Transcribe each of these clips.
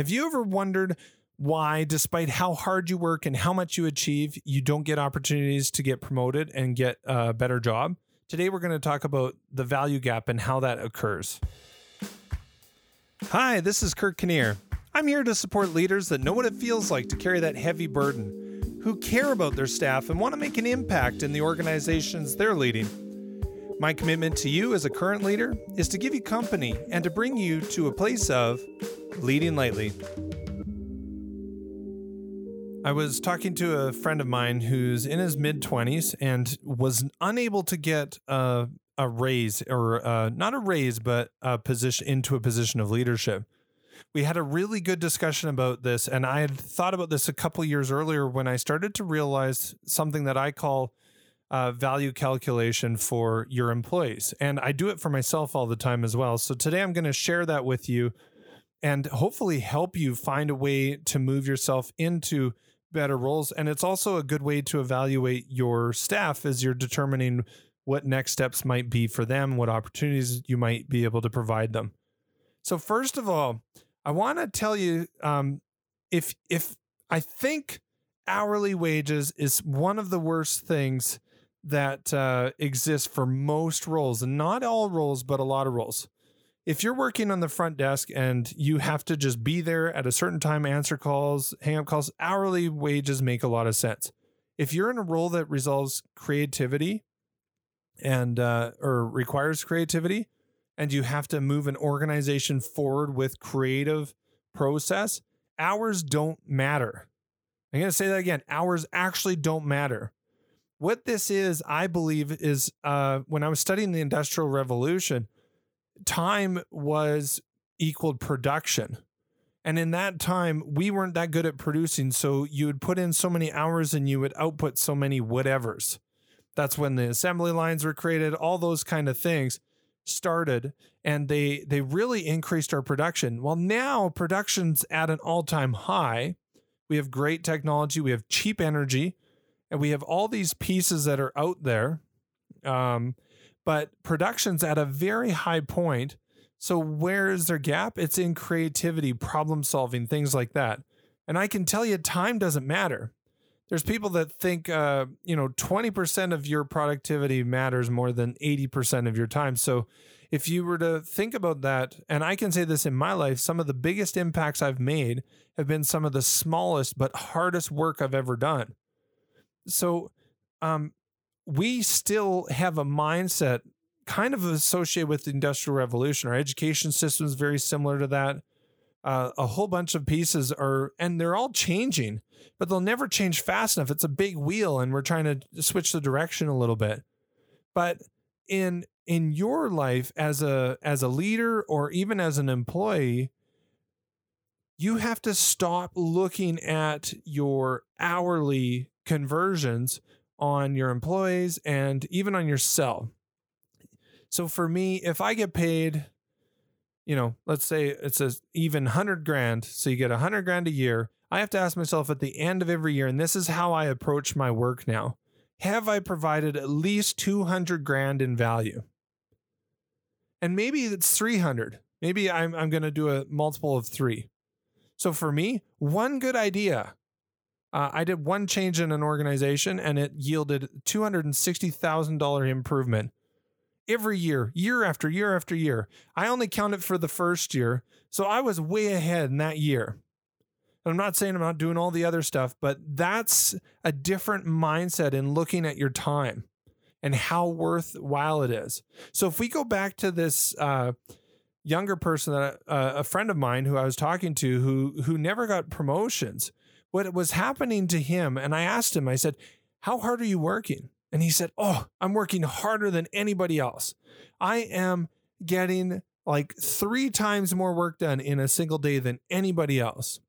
Have you ever wondered why, despite how hard you work and how much you achieve, you don't get opportunities to get promoted and get a better job? Today, we're going to talk about the value gap and how that occurs. Hi, this is Kurt Kinnear. I'm here to support leaders that know what it feels like to carry that heavy burden, who care about their staff and want to make an impact in the organizations they're leading. My commitment to you as a current leader is to give you company and to bring you to a place of leading lightly. I was talking to a friend of mine who's in his mid 20s and was unable to get a, a raise or uh, not a raise, but a position into a position of leadership. We had a really good discussion about this, and I had thought about this a couple years earlier when I started to realize something that I call uh, value calculation for your employees. And I do it for myself all the time as well. So today I'm going to share that with you and hopefully help you find a way to move yourself into better roles. And it's also a good way to evaluate your staff as you're determining what next steps might be for them, what opportunities you might be able to provide them. So, first of all, I want to tell you um, if if I think hourly wages is one of the worst things that uh, exists for most roles, and not all roles, but a lot of roles if you're working on the front desk and you have to just be there at a certain time, answer calls, hang up calls, hourly wages make a lot of sense. If you're in a role that resolves creativity and uh, or requires creativity, and you have to move an organization forward with creative process, hours don't matter. I'm going to say that again. Hours actually don't matter. What this is, I believe, is uh, when I was studying the Industrial Revolution time was equaled production. And in that time, we weren't that good at producing. So you would put in so many hours and you would output so many whatevers. That's when the assembly lines were created, all those kind of things started and they they really increased our production. Well, now production's at an all-time high. We have great technology, we have cheap energy, and we have all these pieces that are out there. Um, but production's at a very high point. So where is their gap? It's in creativity, problem solving, things like that. And I can tell you, time doesn't matter. There's people that think, uh, you know, 20% of your productivity matters more than 80% of your time. So if you were to think about that, and I can say this in my life, some of the biggest impacts I've made have been some of the smallest but hardest work I've ever done. So, um, we still have a mindset kind of associated with the industrial revolution. Our education system is very similar to that. Uh, a whole bunch of pieces are and they're all changing but they'll never change fast enough. It's a big wheel and we're trying to switch the direction a little bit. But in in your life as a as a leader or even as an employee you have to stop looking at your hourly conversions on your employees and even on yourself. So for me, if I get paid, you know, let's say it's a even 100 grand, so you get 100 grand a year, I have to ask myself at the end of every year and this is how I approach my work now. Have I provided at least 200 grand in value? And maybe it's 300. Maybe I'm I'm going to do a multiple of 3. So for me, one good idea uh, I did one change in an organization and it yielded $260,000 improvement every year, year after year after year. I only counted for the first year. So I was way ahead in that year. I'm not saying I'm not doing all the other stuff, but that's a different mindset in looking at your time and how worthwhile it is. So if we go back to this uh, younger person that uh, a friend of mine who I was talking to who who never got promotions, what was happening to him. And I asked him, I said, How hard are you working? And he said, Oh, I'm working harder than anybody else. I am getting like three times more work done in a single day than anybody else.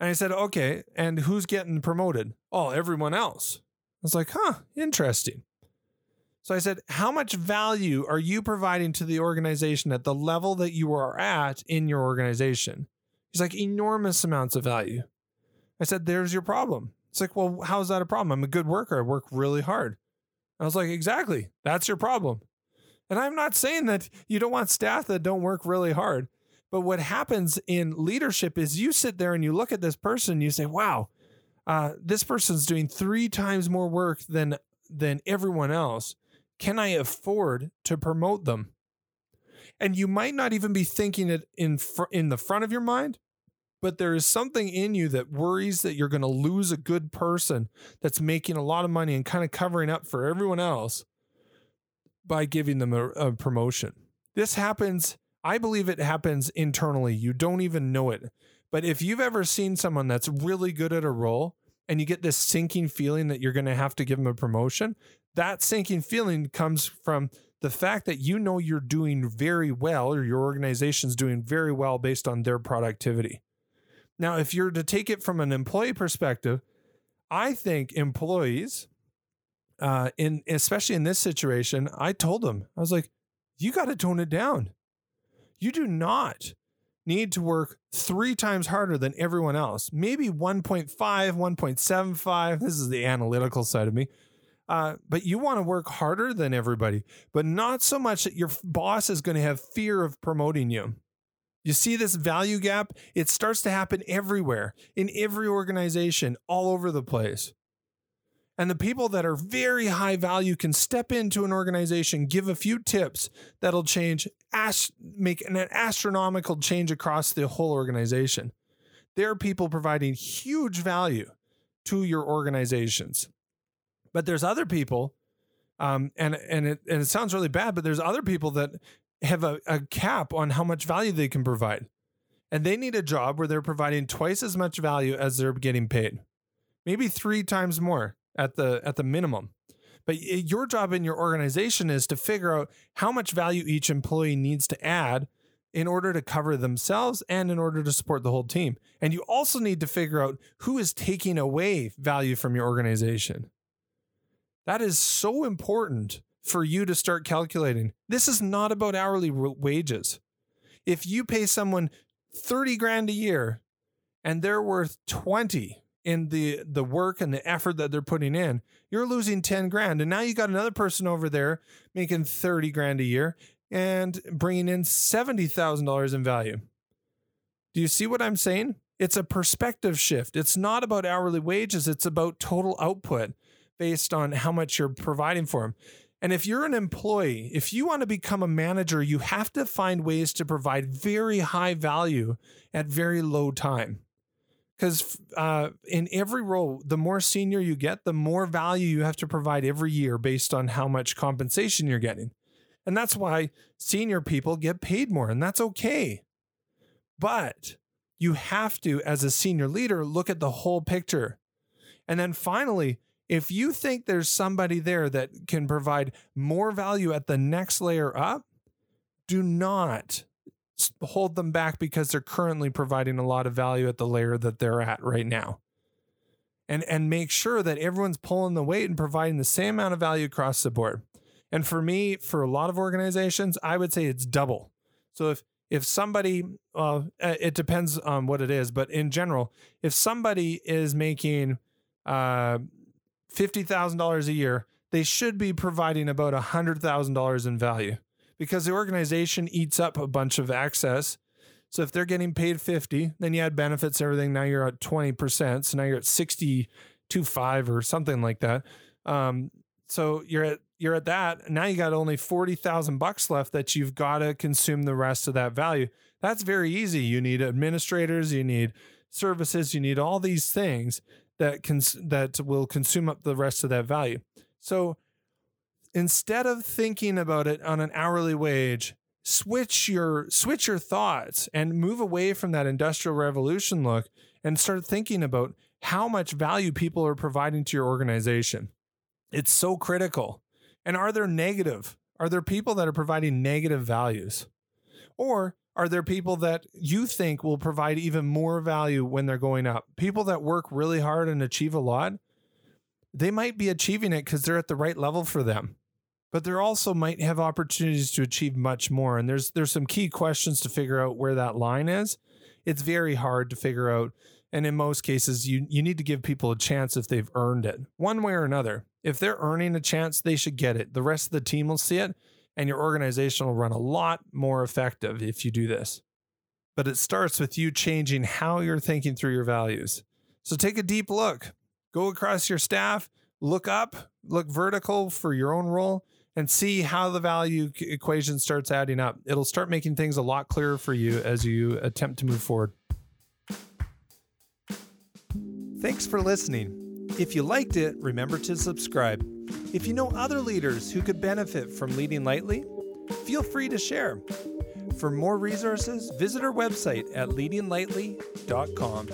And I said, Okay, and who's getting promoted? Oh, everyone else. I was like, Huh, interesting. So I said, How much value are you providing to the organization at the level that you are at in your organization? He's like, enormous amounts of value. I said, there's your problem. It's like, well, how's that a problem? I'm a good worker. I work really hard. I was like, exactly. That's your problem. And I'm not saying that you don't want staff that don't work really hard, But what happens in leadership is you sit there and you look at this person and you say, wow, uh, this person's doing three times more work than than everyone else. Can I afford to promote them? And you might not even be thinking it in fr- in the front of your mind, but there is something in you that worries that you're going to lose a good person that's making a lot of money and kind of covering up for everyone else by giving them a, a promotion. This happens, I believe it happens internally. You don't even know it. But if you've ever seen someone that's really good at a role and you get this sinking feeling that you're going to have to give them a promotion, that sinking feeling comes from the fact that you know you're doing very well or your organization's doing very well based on their productivity. Now, if you're to take it from an employee perspective, I think employees, uh, in especially in this situation, I told them I was like, you got to tone it down. You do not need to work three times harder than everyone else. Maybe 1.5, 1.75. This is the analytical side of me. Uh, but you want to work harder than everybody, but not so much that your boss is going to have fear of promoting you. You see this value gap? It starts to happen everywhere, in every organization, all over the place. And the people that are very high value can step into an organization, give a few tips that'll change, make an astronomical change across the whole organization. There are people providing huge value to your organizations. But there's other people, um, and and it and it sounds really bad, but there's other people that have a, a cap on how much value they can provide. And they need a job where they're providing twice as much value as they're getting paid. Maybe three times more at the at the minimum. But your job in your organization is to figure out how much value each employee needs to add in order to cover themselves and in order to support the whole team. And you also need to figure out who is taking away value from your organization. That is so important for you to start calculating. This is not about hourly wages. If you pay someone 30 grand a year and they're worth 20 in the the work and the effort that they're putting in, you're losing 10 grand. And now you got another person over there making 30 grand a year and bringing in $70,000 in value. Do you see what I'm saying? It's a perspective shift. It's not about hourly wages, it's about total output based on how much you're providing for them. And if you're an employee, if you want to become a manager, you have to find ways to provide very high value at very low time. Because uh, in every role, the more senior you get, the more value you have to provide every year based on how much compensation you're getting. And that's why senior people get paid more, and that's okay. But you have to, as a senior leader, look at the whole picture. And then finally, if you think there's somebody there that can provide more value at the next layer up, do not hold them back because they're currently providing a lot of value at the layer that they're at right now. And and make sure that everyone's pulling the weight and providing the same amount of value across the board. And for me, for a lot of organizations, I would say it's double. So if if somebody, uh, it depends on what it is, but in general, if somebody is making uh, $50,000 a year, they should be providing about $100,000 in value because the organization eats up a bunch of access. So if they're getting paid 50, then you add benefits, everything. Now you're at 20%. So now you're at 62.5 or something like that. Um, so you're at you're at that. Now you got only 40,000 bucks left that you've got to consume the rest of that value. That's very easy. You need administrators, you need services, you need all these things that cons- that will consume up the rest of that value. So instead of thinking about it on an hourly wage, switch your switch your thoughts and move away from that industrial revolution look and start thinking about how much value people are providing to your organization. It's so critical. And are there negative? Are there people that are providing negative values? Or are there people that you think will provide even more value when they're going up? People that work really hard and achieve a lot, they might be achieving it because they're at the right level for them. But they also might have opportunities to achieve much more. And there's there's some key questions to figure out where that line is. It's very hard to figure out. And in most cases, you you need to give people a chance if they've earned it, one way or another. If they're earning a chance, they should get it. The rest of the team will see it and your organization will run a lot more effective if you do this. but it starts with you changing how you're thinking through your values. So take a deep look, go across your staff, look up, look vertical for your own role, and see how the value equation starts adding up. It'll start making things a lot clearer for you as you attempt to move forward. Thanks for listening. If you liked it, remember to subscribe. If you know other leaders who could benefit from leading lightly, feel free to share. For more resources, visit our website at leadinglightly.com.